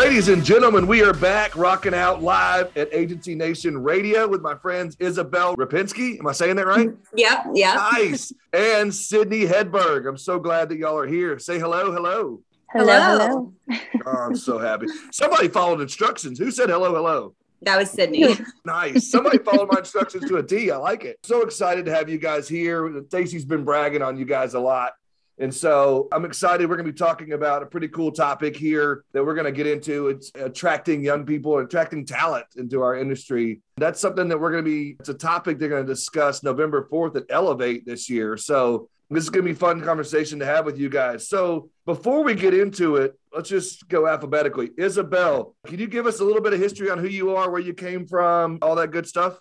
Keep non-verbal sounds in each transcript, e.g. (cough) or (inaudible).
Ladies and gentlemen, we are back rocking out live at Agency Nation Radio with my friends Isabel Rapinski. Am I saying that right? (laughs) Yep, yeah. Nice. And Sydney Hedberg. I'm so glad that y'all are here. Say hello, hello. Hello, hello. (laughs) Oh, I'm so happy. Somebody followed instructions. Who said hello, hello? That was Sydney. Nice. Somebody followed my instructions to a T. I like it. So excited to have you guys here. Stacy's been bragging on you guys a lot. And so I'm excited. We're going to be talking about a pretty cool topic here that we're going to get into. It's attracting young people, attracting talent into our industry. That's something that we're going to be, it's a topic they're going to discuss November 4th at Elevate this year. So this is going to be fun conversation to have with you guys. So before we get into it, let's just go alphabetically. Isabel, can you give us a little bit of history on who you are, where you came from, all that good stuff?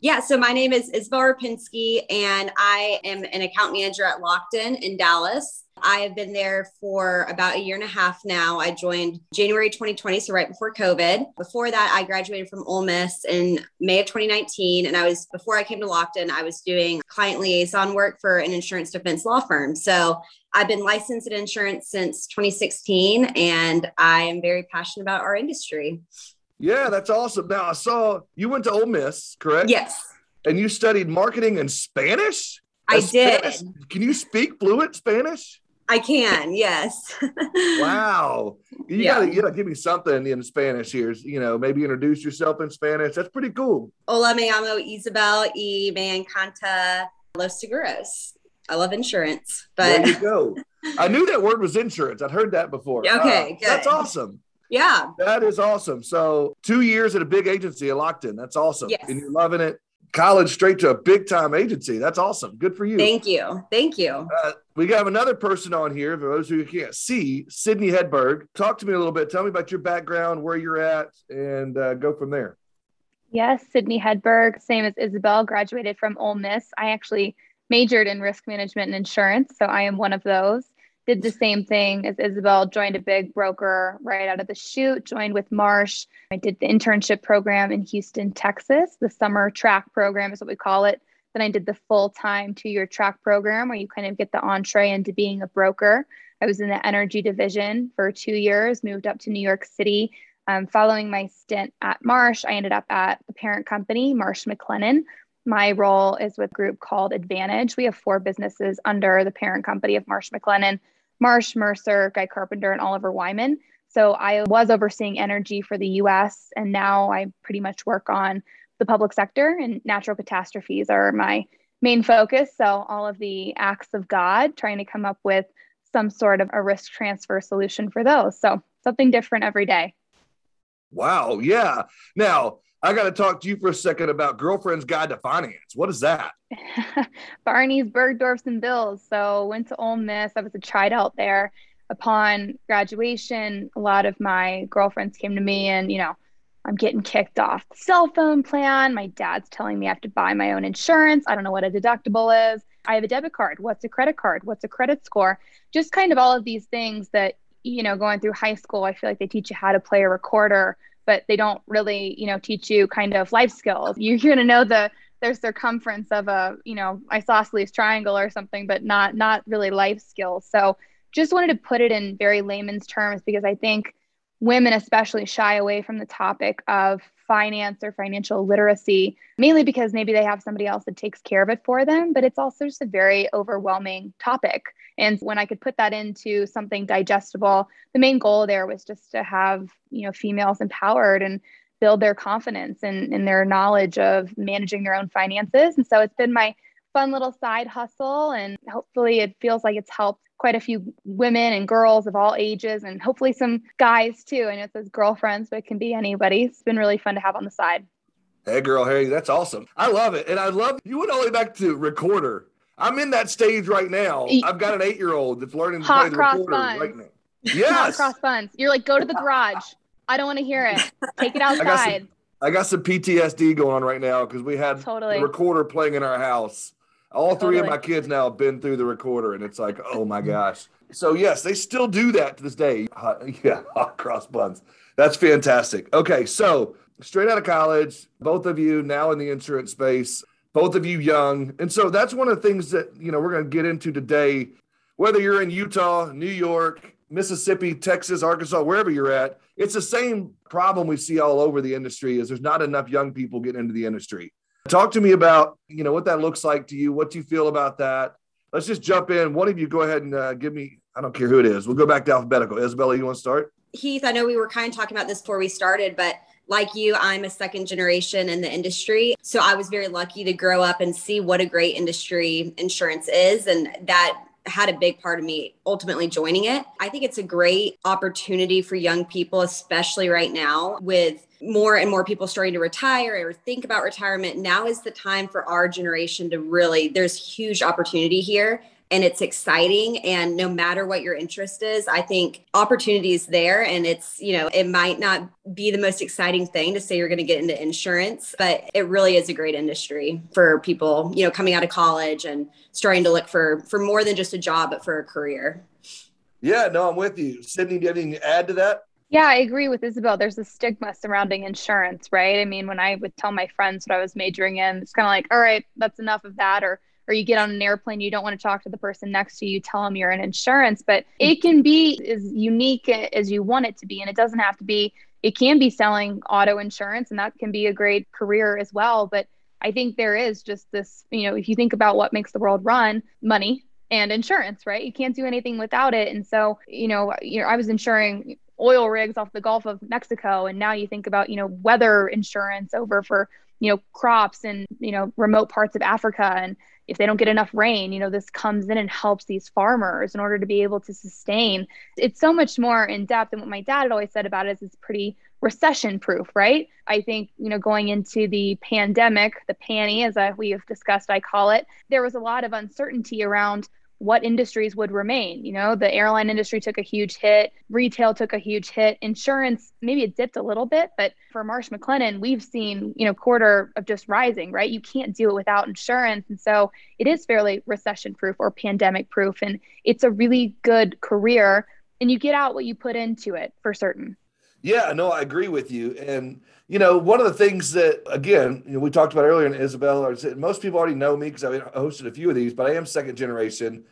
Yeah, so my name is Isabel Rapinski, and I am an account manager at Lockton in Dallas. I have been there for about a year and a half now. I joined January 2020, so right before COVID. Before that, I graduated from Ole Miss in May of 2019. And I was, before I came to Lockton, I was doing client liaison work for an insurance defense law firm. So I've been licensed in insurance since 2016, and I am very passionate about our industry. Yeah, that's awesome. Now I saw you went to Ole Miss, correct? Yes. And you studied marketing and Spanish? I did. Spanish? Can you speak fluent Spanish? I can, yes. (laughs) wow. You Yeah. gotta you gotta give me something in Spanish here. You know, maybe introduce yourself in Spanish. That's pretty cool. Hola, me llamo Isabel y me encanta los seguros. I love insurance, there but you go. (laughs) I knew that word was insurance. I'd heard that before. Okay, Uh, That's awesome. Yeah, That is awesome. So two years at a big agency at Lockton. That's awesome. Yes. And you're loving it. College straight to a big time agency. That's awesome. Good for you. thank you. Thank you. Uh, we got another person on here. For those who can't see, Sydney Hedberg. Talk to me a little bit. Tell me about your background, where you're at, and uh, go from there. Yes, Sydney Hedberg, same as Isabel, graduated from Ole Miss. I actually majored in risk management and insurance, so I am one of those. Did the same thing as Isabel, joined a big broker right out of the chute, joined with Marsh. I did the internship program in Houston, Texas. The summer track program is what we call it. Then I did the full time two year track program where you kind of get the entree into being a broker. I was in the energy division for two years, moved up to New York City, um, following my stint at Marsh, I ended up at the parent company, Marsh McLennan. My role is with a group called Advantage. We have four businesses under the parent company of Marsh McLennan Marsh, Mercer, Guy Carpenter, and Oliver Wyman. So I was overseeing energy for the US, and now I pretty much work on the public sector, and natural catastrophes are my main focus. So all of the acts of God, trying to come up with some sort of a risk transfer solution for those. So something different every day. Wow. Yeah. Now, I got to talk to you for a second about Girlfriend's Guide to Finance. What is that? (laughs) Barney's, Bergdorf's, and Bills. So went to Ole Miss. I was a tried out there. Upon graduation, a lot of my girlfriends came to me and, you know, I'm getting kicked off the cell phone plan. My dad's telling me I have to buy my own insurance. I don't know what a deductible is. I have a debit card. What's a credit card? What's a credit score? Just kind of all of these things that, you know, going through high school, I feel like they teach you how to play a recorder, but they don't really, you know, teach you kind of life skills. You're going to know the their circumference of a, you know, isosceles triangle or something, but not not really life skills. So just wanted to put it in very layman's terms because I think women especially shy away from the topic of finance or financial literacy mainly because maybe they have somebody else that takes care of it for them but it's also just a very overwhelming topic. And when i could put that into something digestible the main goal there was just to have you know females empowered and build their confidence and, and their knowledge of managing their own finances. And so it's been my fun little side hustle and hopefully it feels like it's helped quite a few women and girls of all ages and hopefully some guys too. I know it says girlfriends, but it can be anybody. It's been really fun to have on the side. Hey, girl, Harry, that's awesome. I love it. And I love you went all the way back to recorder. I'm in that stage right now. I've got an eight year old that's learning to Hot play the cross recorder buns. right now. (laughs) Yes. cross buns. You're like, go to the garage. I don't want to hear it. Take it (laughs) got some- outside. I got some PTSD going on right now because we had Totally. the recorder playing in our house. All three of my kids now have been through the recorder, and it's like, oh my (laughs) gosh. So yes, they still do that to this day. Hot, (laughs) yeah, hot cross buns. That's fantastic. Okay, so straight out of college, both of you now in the insurance space, both of you young, and so that's one of the things that you know we're going to get into today. Whether you're in Utah, New York, Mississippi, Texas, Arkansas, wherever you're at, it's the same problem we see all over the industry is there's not enough young people getting into the industry. Talk to me about, you know, what that looks like to you, what do you feel about that. Let's just jump in. One of you go ahead and uh, give me, I don't care who it is. We'll go back to alphabetical. Isabella, you want to start? Heath, I know we were kind of talking about this before we started, but like you, I'm a second generation in the industry. So I was very lucky to grow up and see what a great industry insurance is. And that had a big part of me ultimately joining it. I think it's a great opportunity for young people, especially right now with more and more people starting to retire or think about retirement. Now is the time for our generation to really, there's huge opportunity here and it's exciting and no matter what your interest is i think opportunity is there and it's you know it might not be the most exciting thing to say you're going to get into insurance but it really is a great industry for people you know coming out of college and starting to look for for more than just a job but for a career yeah no i'm with you sydney do you have anything to add to that yeah, I agree with Isabel. There's a stigma surrounding insurance, right? I mean, when I would tell my friends what I was majoring in, it's kind of like, all right, that's enough of that. Or or you get on an airplane, you don't want to talk to the person next to you, tell them you're in insurance, but it can be as unique as you want it to be. And it doesn't have to be, it can be selling auto insurance, and that can be a great career as well. But I think there is just this, you know, if you think about what makes the world run, money and insurance, right? You can't do anything without it. And so, you know, you know, I was insuring oil rigs off the Gulf of Mexico, and now you think about, you know, weather insurance over for, you know, crops and, you know, remote parts of Africa and if they don't get enough rain, you know, this comes in and helps these farmers in order to be able to sustain. It's so much more in depth. And what my dad had always said about it is it's pretty recession proof, right? I think, you know, going into the pandemic, the panny, as I, we have discussed, I call it, there was a lot of uncertainty around what industries would remain. You know, the airline industry took a huge hit, retail took a huge hit, insurance maybe it dipped a little bit, but for Marsh McLennan, we've seen, you know, quarter of just rising, right? You can't do it without insurance. And so it is fairly recession proof or pandemic proof. And it's a really good career and you get out what you put into it for certain. Yeah, no, I agree with you. And you know, one of the things that again, you know, we talked about earlier in Isabel, most people already know me because I hosted a few of these, but I am second generation.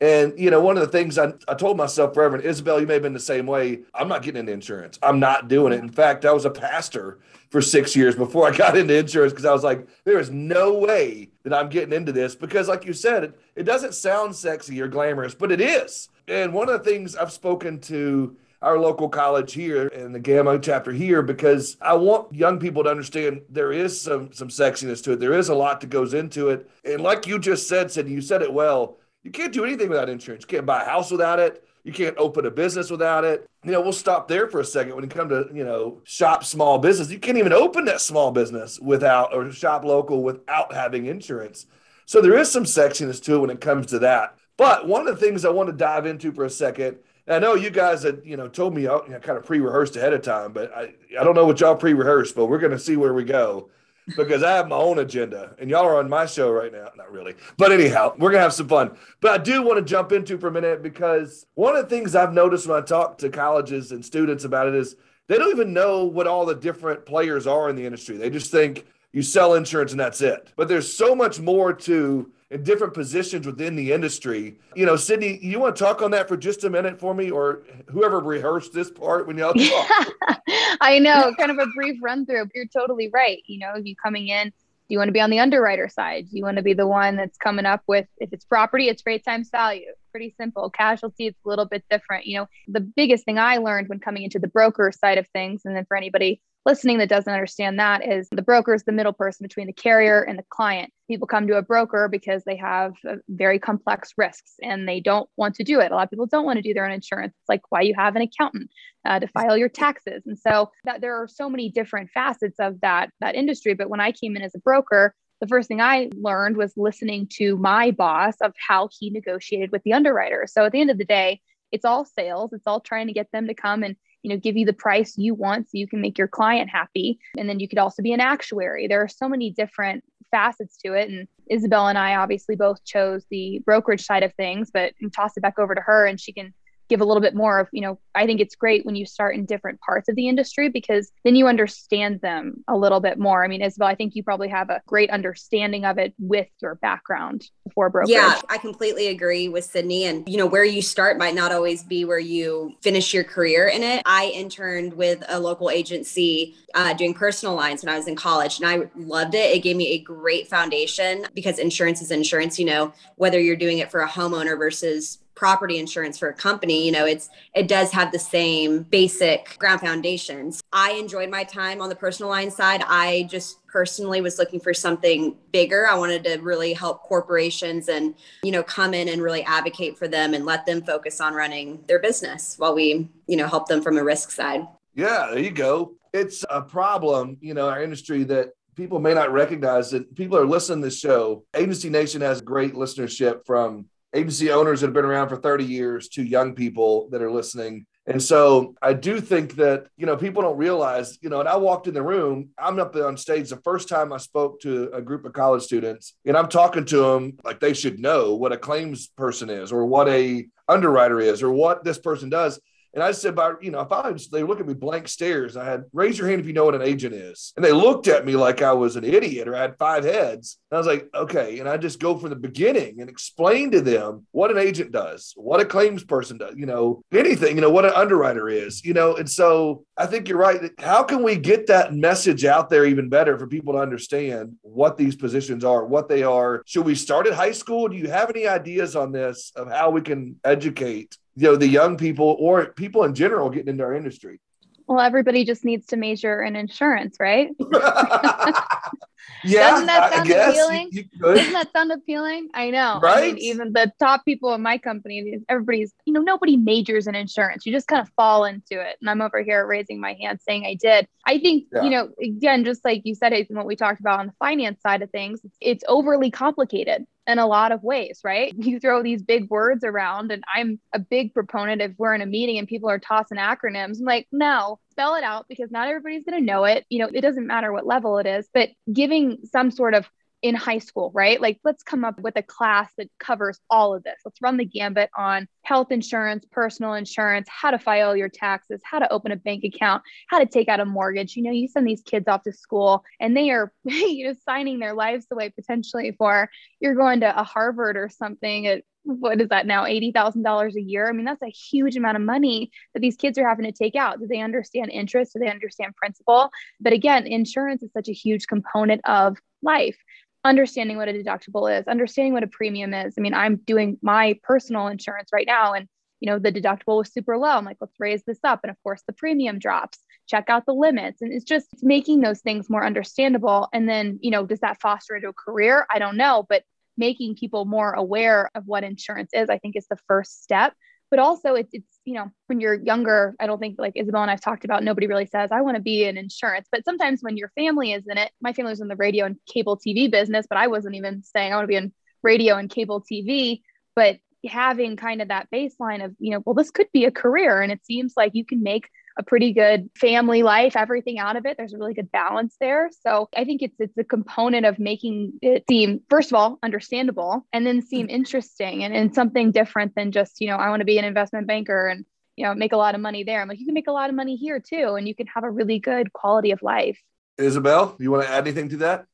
And you know, one of the things I, I told myself forever, and Isabel, you may have been the same way. I'm not getting into insurance. I'm not doing it. In fact, I was a pastor for six years before I got into insurance because I was like, there is no way that I'm getting into this because, like you said, it, it doesn't sound sexy or glamorous, but it is. And one of the things I've spoken to our local college here and the Gamma chapter here because I want young people to understand there is some some sexiness to it. There is a lot that goes into it. And like you just said, Sid, you said it well. You can't do anything without insurance. You can't buy a house without it. You can't open a business without it. You know, we'll stop there for a second when you come to, you know, shop small business. You can't even open that small business without or shop local without having insurance. So there is some sexiness to it when it comes to that. But one of the things I want to dive into for a second I know you guys had, you know, told me you know, kind of pre-rehearsed ahead of time, but I, I don't know what y'all pre-rehearsed, but we're going to see where we go because I have my own agenda and y'all are on my show right now. Not really, but anyhow, we're going to have some fun. But I do want to jump into for a minute because one of the things I've noticed when I talk to colleges and students about it is they don't even know what all the different players are in the industry. They just think you sell insurance and that's it. But there's so much more to in different positions within the industry. You know, Sydney, you want to talk on that for just a minute for me, or whoever rehearsed this part when y'all talk? (laughs) I know, kind of a brief run through. You're totally right. You know, you coming in, do you want to be on the underwriter side? Do you want to be the one that's coming up with if it's property, it's rate times value. Pretty simple. Casualty, it's a little bit different. You know, the biggest thing I learned when coming into the broker side of things, and then for anybody listening that doesn't understand that is the broker is the middle person between the carrier and the client. People come to a broker because they have very complex risks and they don't want to do it. A lot of people don't want to do their own insurance. It's like why you have an accountant uh, to file your taxes. And so that there are so many different facets of that that industry. But when I came in as a broker, the first thing I learned was listening to my boss of how he negotiated with the underwriter. So at the end of the day, it's all sales. It's all trying to get them to come and you know give you the price you want so you can make your client happy. And then you could also be an actuary. There are so many different facets to it. And isabel and i obviously both chose the brokerage side of things but toss it back over to her and she can give a little bit more of, you know, I think it's great when you start in different parts of the industry because then you understand them a little bit more. I mean, Isabel, I think you probably have a great understanding of it with your background before brokerage. Yeah, I completely agree with Sydney. And, you know, where you start might not always be where you finish your career in it. I interned with a local agency uh, doing personal lines when I was in college and I loved it. It gave me a great foundation because insurance is insurance, you know, whether you're doing it for a homeowner versus property insurance for a company you know it's it does have the same basic ground foundations. I enjoyed my time on the personal line side. I just personally was looking for something bigger. I wanted to really help corporations and you know come in and really advocate for them and let them focus on running their business while we you know help them from a risk side. Yeah there you go. It's a problem you know our industry that people may not recognize that people are listening to this show. Agency nation has great listenership from agency owners that have been around for 30 years to young people that are listening. And so I do think that, you know, people don't realize, you know, and I walked in the room, I'm up on stage the first time I spoke to a group of college students and I'm talking to them like they should know what a claims person is or what a underwriter is or what this person does. And I said, by you know, if I was, they look at me blank stares. I had, raise your hand if you know what an agent is. And they looked at me like I was an idiot or I had five heads. And I was like, okay. And I just go from the beginning and explain to them what an agent does, what a claims person does, you know, anything, you know, what an underwriter is, you know. And so I think you're right. How can we get that message out there even better for people to understand what these positions are, what they are? Should we start at high school? Do you have any ideas on this of how we can educate you know the young people or people in general getting into our industry. Well everybody just needs to major in insurance right (laughs) (laughs) yeah doesn't that sound appealing? you, you doesn't that sound appealing? I know. Right I mean, even the top people in my company everybody's you know nobody majors in insurance. You just kind of fall into it. And i'm over here raising my hand saying i did. I think yeah. you know again just like you said Ethan, what we talked about on the finance side of things it's overly complicated in a lot of ways, right? (laughs) You throw these big words around, and I'm a big proponent if we're in a meeting and people are tossing acronyms. I'm like, no, spell it out because not everybody's going to know it. You know, it doesn't matter what level it is, but giving some sort of in high school, right? Like, let's come up with a class that covers all of this. Let's run the gambit on health insurance, personal insurance, how to file your taxes, how to open a bank account, how to take out a mortgage. You know, you send these kids off to school and they are, (laughs) you know, signing their lives away potentially for you're going to a Harvard or something at what is that now $80,000 a year? I mean, that's a huge amount of money that these kids are having to take out. Do they understand interest? Do they understand principal? But again, insurance is such a huge component of life understanding what a deductible is, understanding what a premium is. I mean, I'm doing my personal insurance right now and you know the deductible was super low. I'm like, let's raise this up. And of course the premium drops. Check out the limits. And it's just making those things more understandable. And then, you know, does that foster into a career? I don't know, but making people more aware of what insurance is, I think is the first step. But also it's, it's you know when you're younger i don't think like isabel and i've talked about nobody really says i want to be in insurance. But sometimes when your family is in it my family was in the radio and cable tv business but i wasn't even saying i want to be in radio and cable tv but having kind of that baseline of you know well this could be a career and it seems like you can make a pretty good family life, everything out of it. There's a really good balance there. So I think it's it's a component of making it seem, first of all, understandable and then seem mm-hmm. interesting and, and something different than just, you know, I want to be an investment banker and you know make a lot of money there. I'm like, you can make a lot of money here too, and you can have a really good quality of life. Isabel, you want to add anything to that?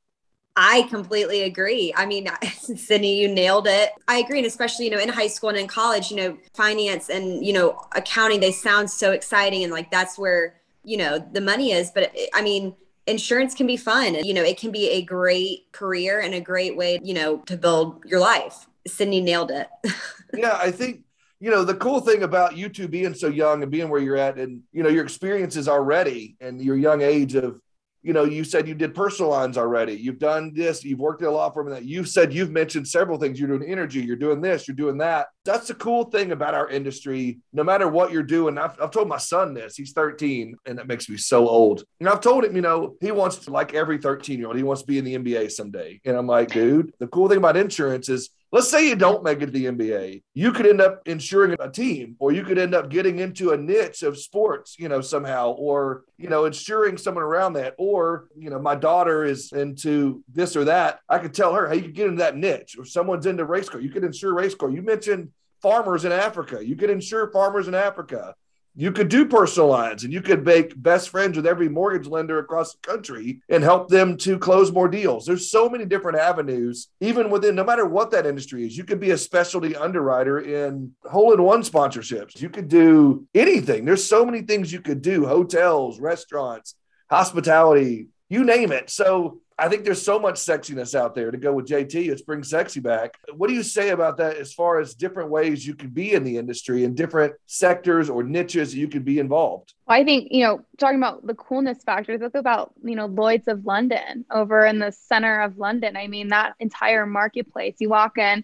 I completely agree. I mean, (laughs) Sydney, you nailed it. I agree. And especially, you know, in high school and in college, you know, finance and, you know, accounting, they sound so exciting. And like, that's where, you know, the money is. But I mean, insurance can be fun. You know, it can be a great career and a great way, you know, to build your life. Sydney nailed it. (laughs) yeah. I think, you know, the cool thing about you two being so young and being where you're at and, you know, your experiences already and your young age of, you know, you said you did personal lines already. You've done this. You've worked at a law firm that you've said you've mentioned several things. You're doing energy. You're doing this. You're doing that. That's the cool thing about our industry. No matter what you're doing, I've, I've told my son this. He's 13, and that makes me so old. And I've told him, you know, he wants to, like every 13 year old, he wants to be in the NBA someday. And I'm like, dude, the cool thing about insurance is Let's say you don't make it to the NBA. You could end up insuring a team, or you could end up getting into a niche of sports, you know, somehow, or, you know, insuring someone around that. Or, you know, my daughter is into this or that. I could tell her, hey, you can get into that niche, or someone's into race car. You could insure race car. You mentioned farmers in Africa. You could insure farmers in Africa. You could do personal lines and you could make best friends with every mortgage lender across the country and help them to close more deals. There's so many different avenues, even within no matter what that industry is. You could be a specialty underwriter in hole in one sponsorships. You could do anything. There's so many things you could do hotels, restaurants, hospitality, you name it. So I think there's so much sexiness out there to go with JT. It's bring sexy back. What do you say about that as far as different ways you could be in the industry and different sectors or niches you could be involved? I think, you know, talking about the coolness factor, think about, you know, Lloyd's of London over in the center of London. I mean, that entire marketplace, you walk in,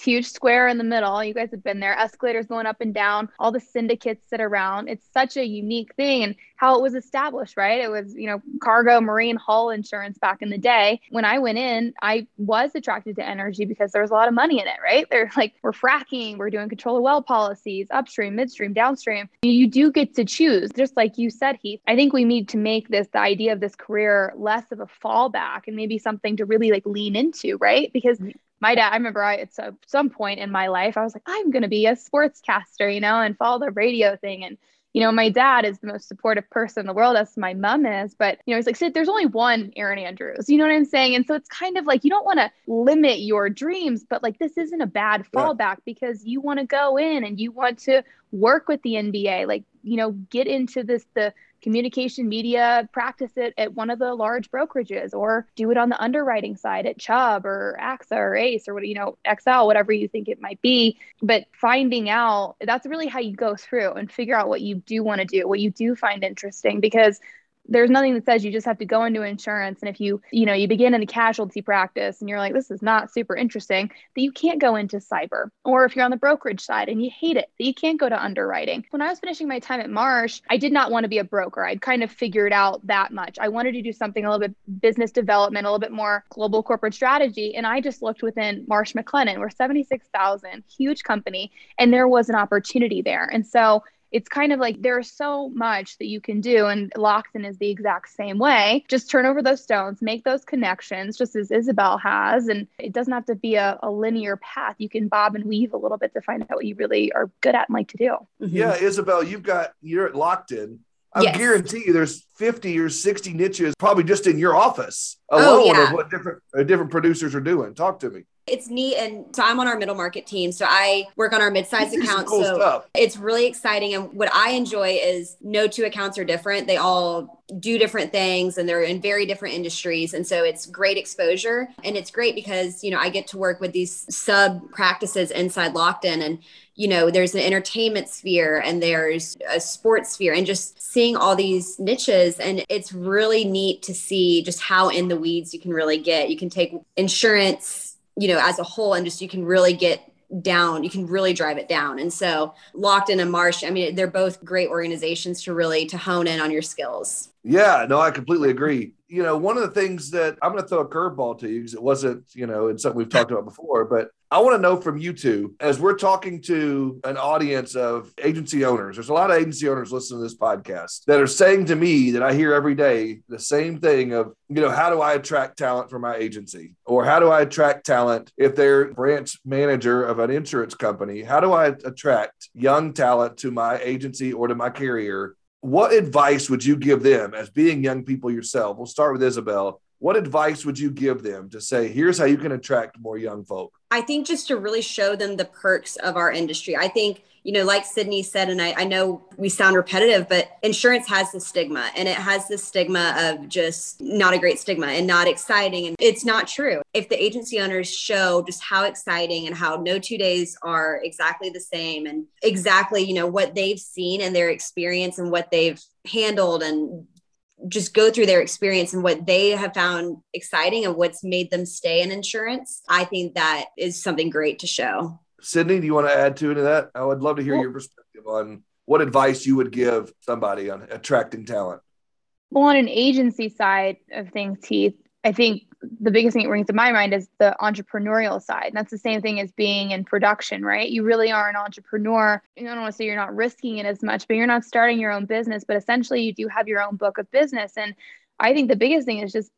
huge square in the middle. You guys have been there, escalators going up and down, all the syndicates sit around. It's such a unique thing and how it was established, right? It was, you know, cargo, marine, hull insurance back in the day. When I went in, I was attracted to energy because there was a lot of money in it, right? (laughs) They're like, we're fracking, we're doing control of well policies, upstream, midstream, downstream. You do get to choose, just like you said, Heath. I think we need to make this the idea of this career less of a fallback and maybe something to really like lean into, right? Because mm-hmm. My dad, I remember I, at some point in my life, I was like, I'm going to be a sportscaster, you know, and follow the radio thing. And, you know, my dad is the most supportive person in the world, as my mom is. But, you know, he's like, Sid, there's only one Erin Andrews. You know what I'm saying? And so it's kind of like you don't want to limit your dreams, but like this isn't a bad fallback yeah. because you want to go in and you want to work with the NBA. Like, you know, get into this, the, communication media, practice it at one of the large brokerages or do it on the underwriting side at Chubb or AXA or ACE or what, you know, XL, whatever you think it might be. But finding out that's really how you go through and figure out what you do want to do, what you do find interesting because there's nothing that says you just have to go into insurance. And if you you know you begin in the casualty practice and you're like this is not super interesting that you can't go into cyber. Or if you're on the brokerage side and you hate it that you can't go to underwriting. When i was finishing my time at marsh i did not want to be a broker. I'd kind of figured out that much. I wanted to do something a little bit business development a little bit more global corporate strategy. And i just looked within marsh mclennan we're 76000 huge company and there was an opportunity there. And so it's kind of like there's so much that you can do and lockton is the exact same way just turn over those stones make those connections just as isabel has and it doesn't have to be a, a linear path you can bob and weave a little bit to find out what you really are good at and like to do mm-hmm. yeah isabel you've got you're at lockton I yes. guarantee you there's 50 or 60 niches probably just in your office alone oh, yeah. of what different uh, different producers are doing. Talk to me it's neat. And so I'm on our middle market team. So I work on our mid-sized accounts. Cool so stuff. it's really exciting. And what I enjoy is no two accounts are different. They all do different things and they're in very different industries. And so it's great exposure. And it's great because, you know, I get to work with these sub practices inside Lockton and you know there's an entertainment sphere and there's a sports sphere and just seeing all these niches and it's really neat to see just how in the weeds you can really get you can take insurance you know, as a whole, and just you can really get down, you can really drive it down. And so Lockton a Marsh, I mean, they're both great organizations to really to hone in on your skills. Yeah, no, I completely agree. You know, one of the things that I'm going to throw a curveball to you because it wasn't, you know, it's something we've talked about before, but I want to know from you two as we're talking to an audience of agency owners. There's a lot of agency owners listening to this podcast that are saying to me that I hear every day the same thing of, you know, how do I attract talent for my agency? Or how do I attract talent if they're branch manager of an insurance company? How do I attract young talent to my agency or to my carrier what advice would you give them as being young people yourself? We'll start with Isabel. What advice would you give them to say, here's how you can attract more young folk? I think just to really show them the perks of our industry. I think you know, like Sydney said, and I, I, know we sound repetitive, but insurance has the stigma and it has the stigma of just not a great stigma and not exciting. And it's not true. If the agency owners show just how exciting and how no two days are exactly the same and exactly, you know, what they've seen and their experience and what they've handled and just go through their experience and what they have found exciting and what's made them stay in insurance, I think that is something great to show. Sydney, do you want to add to that? I would love to hear well, your perspective on what advice you would give somebody on attracting talent. Well, on an agency side of things, Heath, I think the biggest thing that rings to my mind is the entrepreneurial side. And that's the same thing as being in production, right? You really are an entrepreneur. I don't want to say you're not risking it as much, but you're not starting your own business, but essentially you do have your own book of business. And I think the biggest thing is just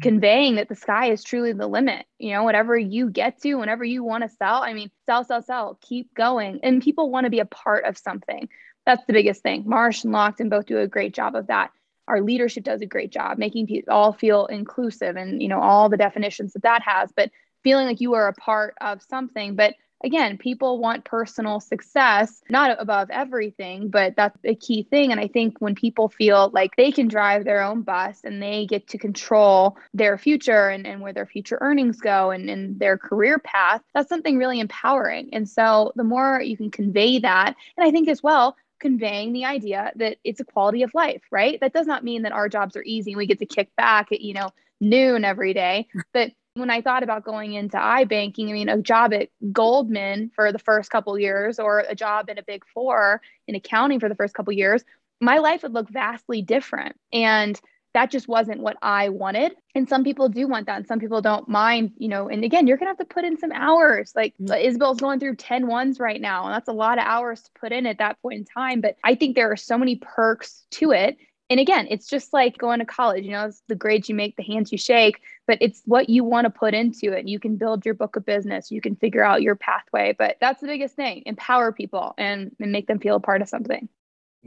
conveying that the sky is truly the limit. You know, whatever you get to, whenever you want to sell, I mean, sell, sell, sell, keep going. And people want to be a part of something. That's the biggest thing. Marsh and Lockton both do a great job of that. Our leadership does a great job making people all feel inclusive and, you know, all the definitions that that has, but feeling like you are a part of something. But again, people want personal success, not above everything, but that's a key thing. And I think when people feel like they can drive their own bus and they get to control their future and, and where their future earnings go and, and their career path, that's something really empowering. And so the more you can convey that, and I think as well, conveying the idea that it's a quality of life, right? That does not mean that our jobs are easy and we get to kick back at, you know, noon every day, (laughs) but when I thought about going into iBanking, I mean, a job at Goldman for the first couple years or a job in a big four in accounting for the first couple years, my life would look vastly different. And that just wasn't what I wanted. And some people do want that. And some people don't mind, you know, and again, you're going to have to put in some hours. Like mm-hmm. Isabel's going through 10 ones right now. And that's a lot of hours to put in at that point in time. But I think there are so many perks to it and again, it's just like going to college, you know, it's the grades you make, the hands you shake, but it's what you want to put into it. You can build your book of business, you can figure out your pathway, but that's the biggest thing empower people and, and make them feel a part of something.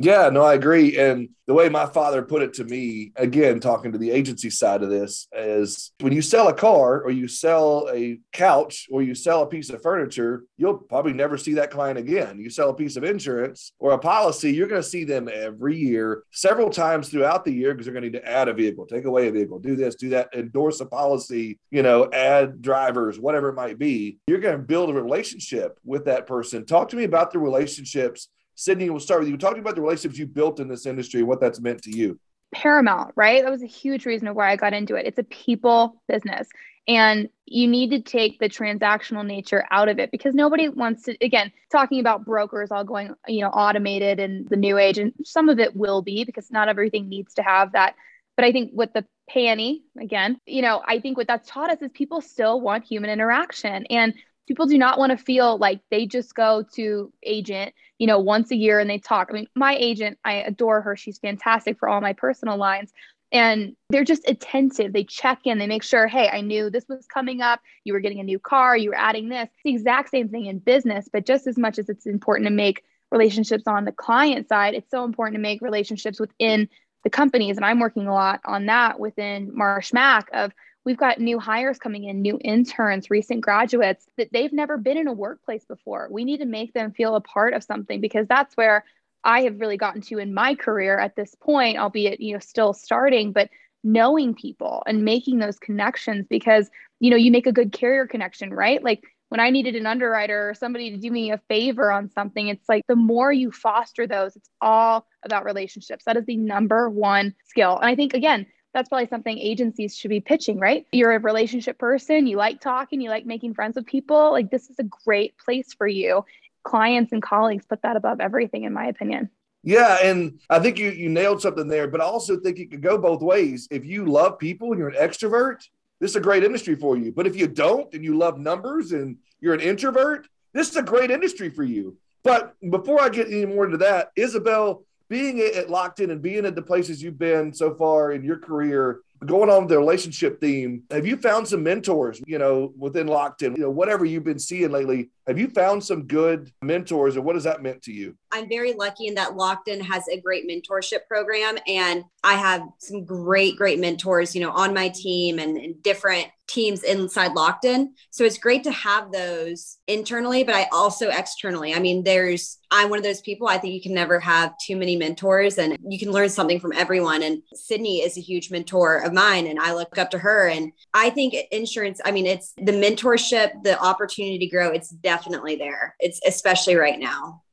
Yeah, no, I agree. And the way my father put it to me, again, talking to the agency side of this, is when you sell a car or you sell a couch or you sell a piece of furniture, you'll probably never see that client again. You sell a piece of insurance or a policy, you're going to see them every year, several times throughout the year, because they're going to need to add a vehicle, take away a vehicle, do this, do that, endorse a policy, you know, add drivers, whatever it might be. You're going to build a relationship with that person. Talk to me about the relationships Sydney, we'll start with you. Talk about the relationships you built in this industry, what that's meant to you. Paramount, right? That was a huge reason of why I got into it. It's a people business. And you need to take the transactional nature out of it because nobody wants to, again, talking about brokers all going, you know, automated and the new age. And some of it will be because not everything needs to have that. But I think with the panny, again, you know, I think what that's taught us is people still want human interaction. And people do not want to feel like they just go to agent you know once a year and they talk. I mean my agent i adore her. She's fantastic for all my personal lines. And they're just attentive. They check in. They make sure hey i knew this was coming up. You were getting a new car. You were adding this. It's the exact same thing in business but just as much as it's important to make relationships on the client side it's so important to make relationships within the companies. And i'm working a lot on that within marsh mac of We've got new hires coming in, new interns, recent graduates that they've never been in a workplace before. We need to make them feel a part of something because that's where I have really gotten to in my career at this point, albeit, you know, still starting, but knowing people and making those connections because, you know, you make a good carrier connection, right? Like when I needed an underwriter or somebody to do me a favor on something, it's like the more you foster those, it's all about relationships. That is the number one skill. And I think, again, that's probably something agencies should be pitching, right? You're a relationship person, you like talking, you like making friends with people. Like, this is a great place for you. Clients and colleagues put that above everything, in my opinion. Yeah, and I think you you nailed something there, but I also think it could go both ways. If you love people and you're an extrovert, this is a great industry for you. But if you don't and you love numbers and you're an introvert, this is a great industry for you. But before I get any more into that, Isabel, being at Lockton and being at the places you've been so far in your career, going on the relationship theme, have you found some mentors, you know, within Lockton, you know, whatever you've been seeing lately? Have you found some good mentors or what has that meant to you? I'm very lucky in that Lockton has a great mentorship program and I have some great, great mentors, you know, on my team and, and different teams inside Lockton. So it's great to have those internally, but I also externally. I mean, there's, I'm one of those people, I think you can never have too many mentors and you can learn something from everyone. And Sydney is a huge mentor of mine and I look up to her. And I think insurance, I mean, it's the mentorship, the opportunity to grow, it's definitely there. It's especially right now.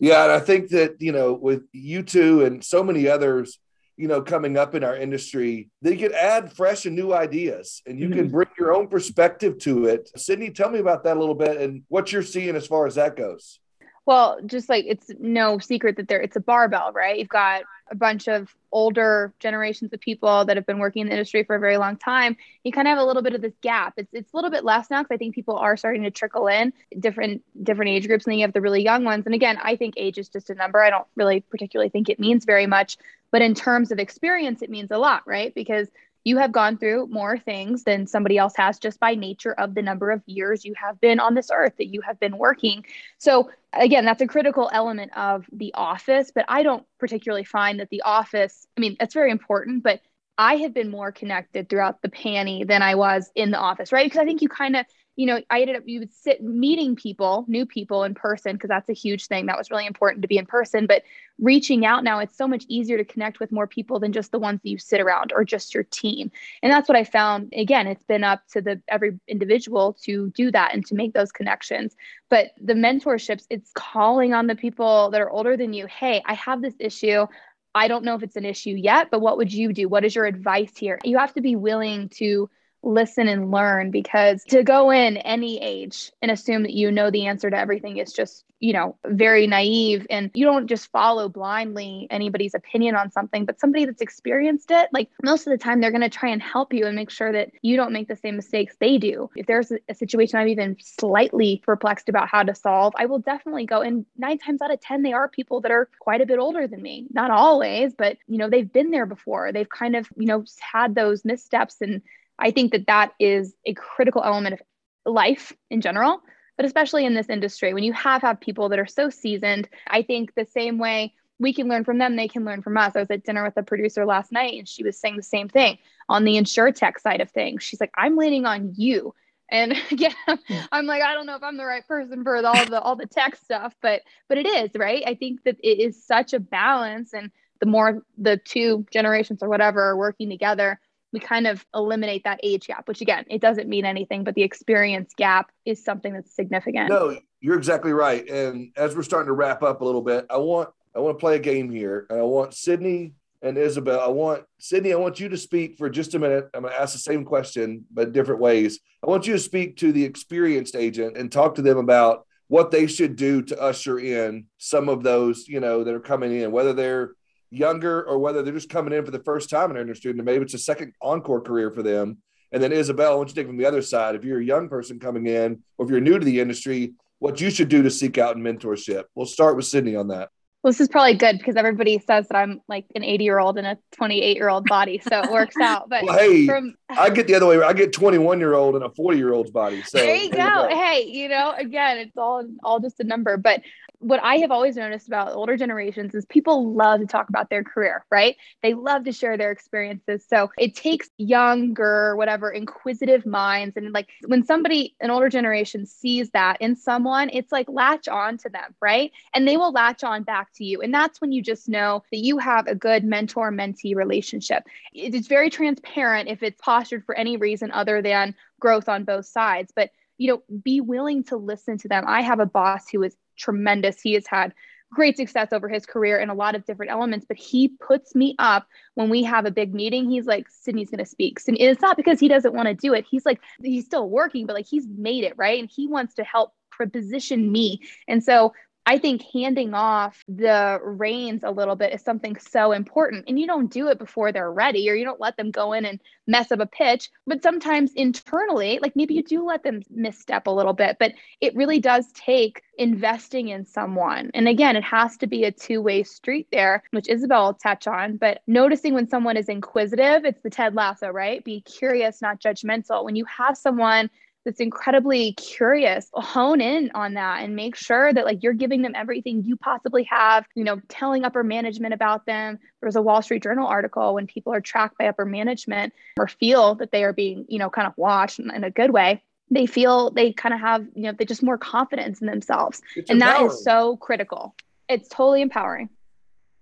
Yeah. And I think that, you know, with you two and so many others, you know, coming up in our industry, they could add fresh and new ideas and you mm-hmm. can bring your own perspective to it. Sydney, tell me about that a little bit and what you're seeing as far as that goes. Well, just like it's no secret that there it's a barbell, right? You've got a bunch of older generations of people that have been working in the industry for a very long time. You kind of have a little bit of this gap. It's it's a little bit less now because I think people are starting to trickle in different different age groups, and then you have the really young ones. And again, I think age is just a number. I don't really particularly think it means very much, but in terms of experience, it means a lot, right? Because you have gone through more things than somebody else has just by nature of the number of years you have been on this earth that you have been working. So, again, that's a critical element of the office, but I don't particularly find that the office, I mean, that's very important, but I have been more connected throughout the panny than I was in the office, right? Because I think you kind of you know, I ended up, you would sit meeting people, new people in person, because that's a huge thing. That was really important to be in person. But reaching out now, it's so much easier to connect with more people than just the ones that you sit around or just your team. And that's what I found. Again, it's been up to the every individual to do that and to make those connections. But the mentorships, it's calling on the people that are older than you. Hey, I have this issue. I don't know if it's an issue yet, but what would you do? What is your advice here? You have to be willing to listen and learn because to go in any age and assume that you know the answer to everything is just you know very naive and you don't just follow blindly anybody's opinion on something but somebody that's experienced it like most of the time they're going to try and help you and make sure that you don't make the same mistakes they do. If there's a situation i'm even slightly perplexed about how to solve i will definitely go and nine times out of ten they are people that are quite a bit older than me. Not always but you know they've been there before. They've kind of you know had those missteps and I think that that is a critical element of life in general, but especially in this industry when you have have people that are so seasoned. I think the same way we can learn from them, they can learn from us. I was at dinner with a producer last night and she was saying the same thing on the insurtech side of things. She's like, I'm leaning on you. And (laughs) again, hmm. I'm like, I don't know if I'm the right person for all the all the tech stuff, but but it is, right? I think that it is such a balance and the more the two generations or whatever are working together, we kind of eliminate that age gap, which again, it doesn't mean anything, but the experience gap is something that's significant. No, you're exactly right. And as we're starting to wrap up a little bit, I want I want to play a game here. And I want Sydney and Isabel. I want Sydney, I want you to speak for just a minute. I'm going to ask the same question, but different ways. I want you to speak to the experienced agent and talk to them about what they should do to usher in some of those, you know, that are coming in, whether they're younger or whether they're just coming in for the first time in their student, and maybe it's a second encore career for them. And then Isabel, I want you to take from the other side. If you're a young person coming in, or if you're new to the industry, what you should do to seek out mentorship. We'll start with Sydney on that. Well, this is probably good because everybody says that I'm like an 80 year old in a 28 year old body, so it works (laughs) out. But well, hey, from, I get the other way. I get 21 year old in a 40 year old's body. So there you go. Hey, you know, again, it's all all just a number. But what I have always noticed about older generations is people love to talk about their career, right? They love to share their experiences. So it takes younger, whatever, inquisitive minds. And like when somebody, an older generation, sees that in someone, it's like latch on to them, right? And they will latch on back to you. And that's when you just know that you have a good mentor mentee relationship. It's very transparent if it's postured for any reason other than growth on both sides. But you know, be willing to listen to them. I have a boss who is tremendous. He has had great success over his career in a lot of different elements, but he puts me up when we have a big meeting. He's like, Sydney's going to speak. And it's not because he doesn't want to do it. He's like, he's still working, but like he's made it, right? And he wants to help position me. And so I think handing off the reins a little bit is something so important. And you don't do it before they're ready or you don't let them go in and mess up a pitch. But sometimes internally, like maybe you do let them misstep a little bit, but it really does take investing in someone. And again, it has to be a two way street there, which Isabel will touch on. But noticing when someone is inquisitive, it's the Ted Lasso, right? Be curious, not judgmental. When you have someone that's incredibly curious hone in on that and make sure that like you're giving them everything you possibly have you know telling upper management about them. There was a wall street journal article when people are tracked by upper management or feel that they are being you know kind of watched in, in a good way they feel they kind of have you know they just more confidence in themselves. It's and that is so critical. It's totally empowering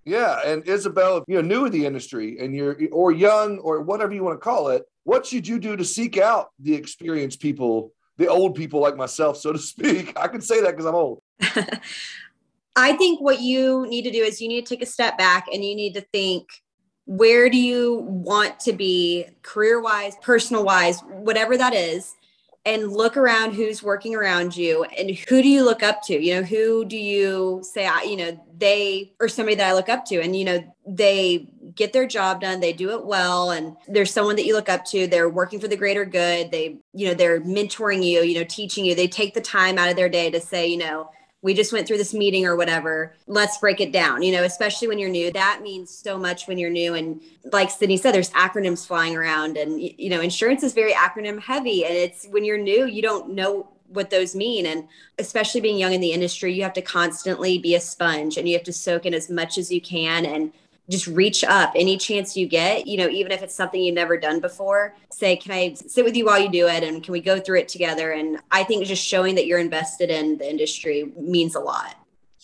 yeah, and Isabel, if you know, new to the industry and you're or young or whatever you want to call it, what should you do to seek out the experienced people, the old people like myself, so to speak? I can say that because I'm old. (laughs) I think what you need to do is you need to take a step back and you need to think where do you want to be career wise, personal wise, whatever that is and look around who's working around you and who do you look up to? You know who do you say I, you know they or somebody that i look up to. And you know they get their job done they do it well and there's someone that you look up to they're working for the greater good they you know they're mentoring you you know teaching you they take the time out of their day to say you know we just went through this meeting or whatever. Let's break it down, you know, especially when you're new. That means so much when you're new. And like Sydney said, there's acronyms flying around, and, you know, insurance is very acronym heavy. And it's when you're new, you don't know what those mean. And especially being young in the industry, you have to constantly be a sponge and you have to soak in as much as you can and just reach up any chance you get, you know, even if it's something you've never done before, say, can I sit with you while you do it? And can we go through it together? And I think just showing that you're invested in the industry means a lot.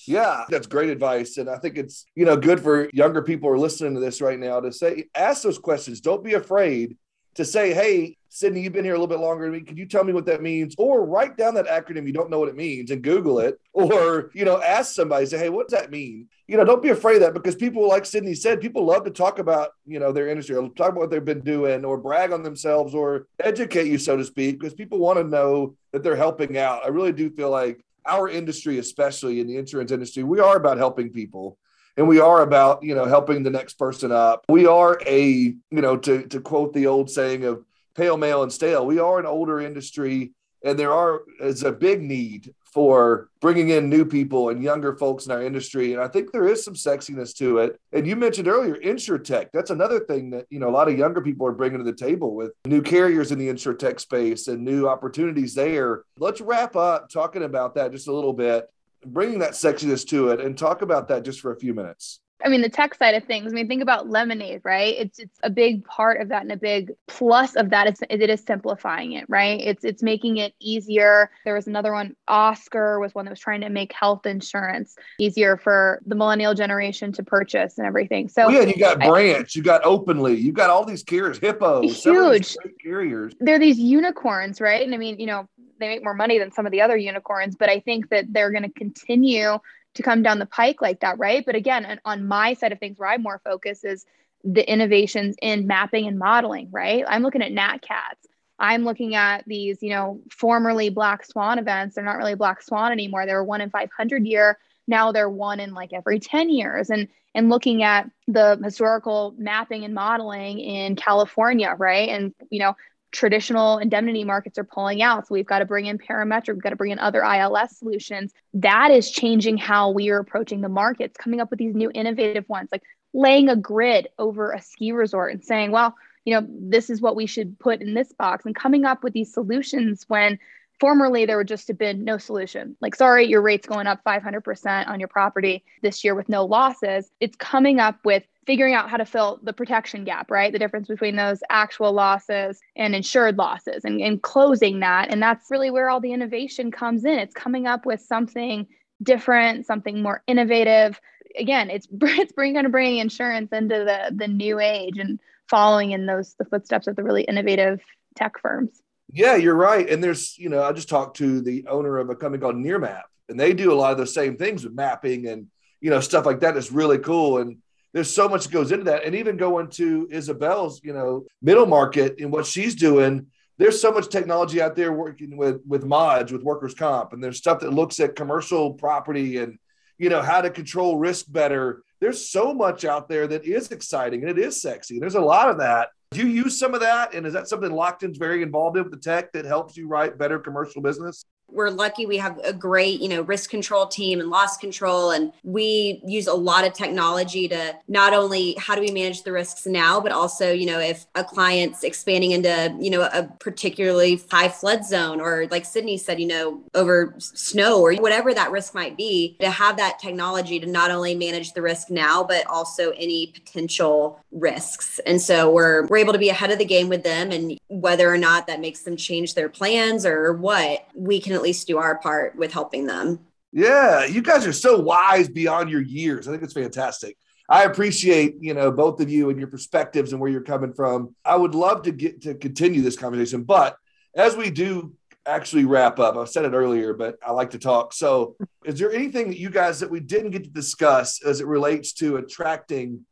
Yeah, that's great advice. And I think it's, you know, good for younger people who are listening to this right now to say, ask those questions. Don't be afraid to say, hey, Sydney, you've been here a little bit longer than me. Can you tell me what that means? Or write down that acronym you don't know what it means and Google it. Or, you know, ask somebody, say, hey, what does that mean? You know, don't be afraid of that because people, like Sydney said, people love to talk about, you know, their industry or talk about what they've been doing or brag on themselves or educate you, so to speak, because people want to know that they're helping out. I really do feel like our industry, especially in the insurance industry, we are about helping people and we are about you know helping the next person up we are a you know to to quote the old saying of pale male and stale. We are an older industry, and there are is a big need for bringing in new people and younger folks in our industry. And I think there is some sexiness to it. And you mentioned earlier insurtech. That's another thing that you know a lot of younger people are bringing to the table with new carriers in the insurtech space and new opportunities there. Let's wrap up talking about that just a little bit, bringing that sexiness to it, and talk about that just for a few minutes. I mean, the tech side of things. I mean, think about Lemonade, right? It's it's a big part of that, and a big plus of that is it is simplifying it, right? It's it's making it easier. There was another one. Oscar was one that was trying to make health insurance easier for the millennial generation to purchase and everything. So oh, yeah, you got Branch, I, you got Openly, you got all these carriers, Hippo, huge carriers. They're these unicorns, right? And I mean, you know, they make more money than some of the other unicorns, but I think that they're going to continue to come down the pike like that, right? But again, on my side of things, where I'm more focused is the innovations in mapping and modeling, right? I'm looking at NatCats. I'm looking at these, you know, formerly black swan events. They're not really black swan anymore. They were one in 500 year. Now they're one in like every 10 years. And and looking at the historical mapping and modeling in California, right? And you know, traditional indemnity markets are pulling out. So we've got to bring in parametric, we've got to bring in other ILS solutions. That is changing how we are approaching the markets, coming up with these new innovative ones, like laying a grid over a ski resort and saying, well, you know, this is what we should put in this box and coming up with these solutions when formerly there would just have been no solution. Like, sorry, your rate's going up 500% on your property this year with no losses. It's coming up with figuring out how to fill the protection gap, right? The difference between those actual losses and insured losses and, and closing that. And that's really where all the innovation comes in. It's coming up with something different, something more innovative. Again, it's (laughs) it's bringing kind of bringing insurance into the the new age and following in those the footsteps of the really innovative tech firms. Yeah, you're right. And there's, you know, I just talked to the owner of a company called Nearmap, and they do a lot of the same things with mapping and you know stuff like that. Is really cool. And there's so much that goes into that. And even going to Isabel's, you know, middle market and what she's doing, there's so much technology out there working with with mods, with workers' comp, and there's stuff that looks at commercial property and you know how to control risk better. There's so much out there that is exciting and it is sexy. There's a lot of that. Do you use some of that? And is that something Lockton's very involved in with the tech that helps you write better commercial business? We're lucky we have a great you know risk control team and loss control. And we use a lot of technology to not only how do we manage the risks now but also you know if a client's expanding into you know a particularly high flood zone or like sydney said you know over snow or whatever that risk might be to have that technology to not only manage the risk now but also any potential risks. And so we're we're able to be ahead of the game with them. And whether or not that makes them change their plans or what we can at least do our part with helping them. Yeah, you guys are so wise beyond your years. I think it's fantastic. I appreciate, you know, both of you and your perspectives and where you're coming from. I would love to get to continue this conversation, but as we do actually wrap up, I've said it earlier, but I like to talk. So, is there anything that you guys that we didn't get to discuss as it relates to attracting,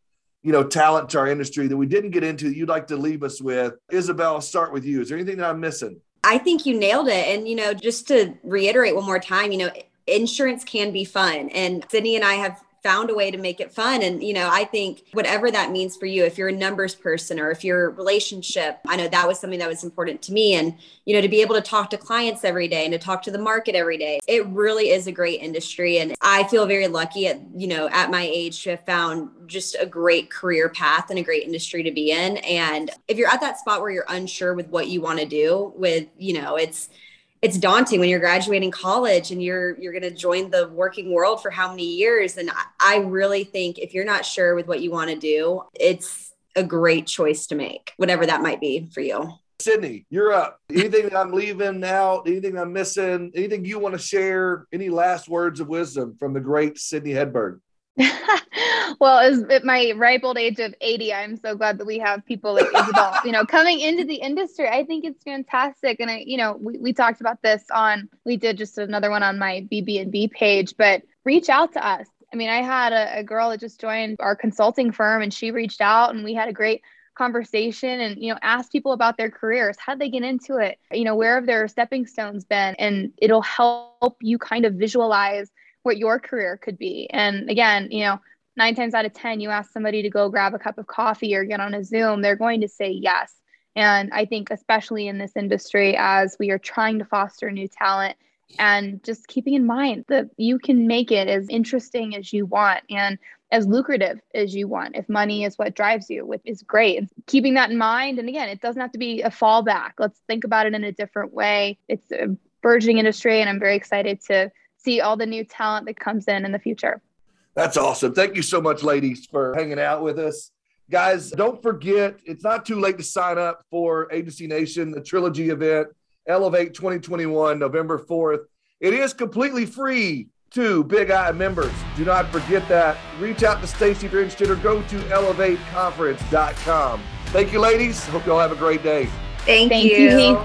you know, talent to our industry that we didn't get into that you'd like to leave us with? Isabel, I'll start with you. Is there anything that I'm missing? I think you nailed it. And, you know, just to reiterate one more time, you know, insurance can be fun. And Sydney and I have found a way to make it fun. And, you know, I think whatever that means for you, if you're a numbers person or if your relationship, I know that was something that was important to me. And, you know, to be able to talk to clients every day and to talk to the market every day, it really is a great industry. And I feel very lucky at, you know, at my age to have found just a great career path and a great industry to be in. And if you're at that spot where you're unsure with what you want to do with, you know, it's, it's daunting when you're graduating college and you're you're going to join the working world for how many years and I, I really think if you're not sure with what you want to do it's a great choice to make whatever that might be for you Sydney, you're up. Anything that I'm leaving out? Anything I'm missing? Anything you want to share? Any last words of wisdom from the great Sydney Hedberg? (laughs) well, as at my ripe old age of 80, I'm so glad that we have people like Isabel, you know, coming into the industry. I think it's fantastic. And I, you know, we, we talked about this on, we did just another one on my BB&B page, but reach out to us. I mean, I had a, a girl that just joined our consulting firm and she reached out and we had a great conversation and you know ask people about their careers how they get into it you know where have their stepping stones been and it'll help you kind of visualize what your career could be. And again, you know, nine times out of 10, you ask somebody to go grab a cup of coffee or get on a Zoom, they're going to say yes. And I think, especially in this industry, as we are trying to foster new talent and just keeping in mind that you can make it as interesting as you want and as lucrative as you want if money is what drives you which is great and keeping that in mind and again it doesn't have to be a fallback let's think about it in a different way it's a burgeoning industry and i'm very excited to see all the new talent that comes in in the future. That's awesome. Thank you so much, ladies, for hanging out with us. Guys, don't forget, it's not too late to sign up for Agency Nation, the trilogy event, Elevate 2021, November 4th. It is completely free to Big I members. Do not forget that. Reach out to Stacy if you're interested or go to elevateconference.com. Thank you, ladies. Hope you all have a great day. Thank, Thank you. you.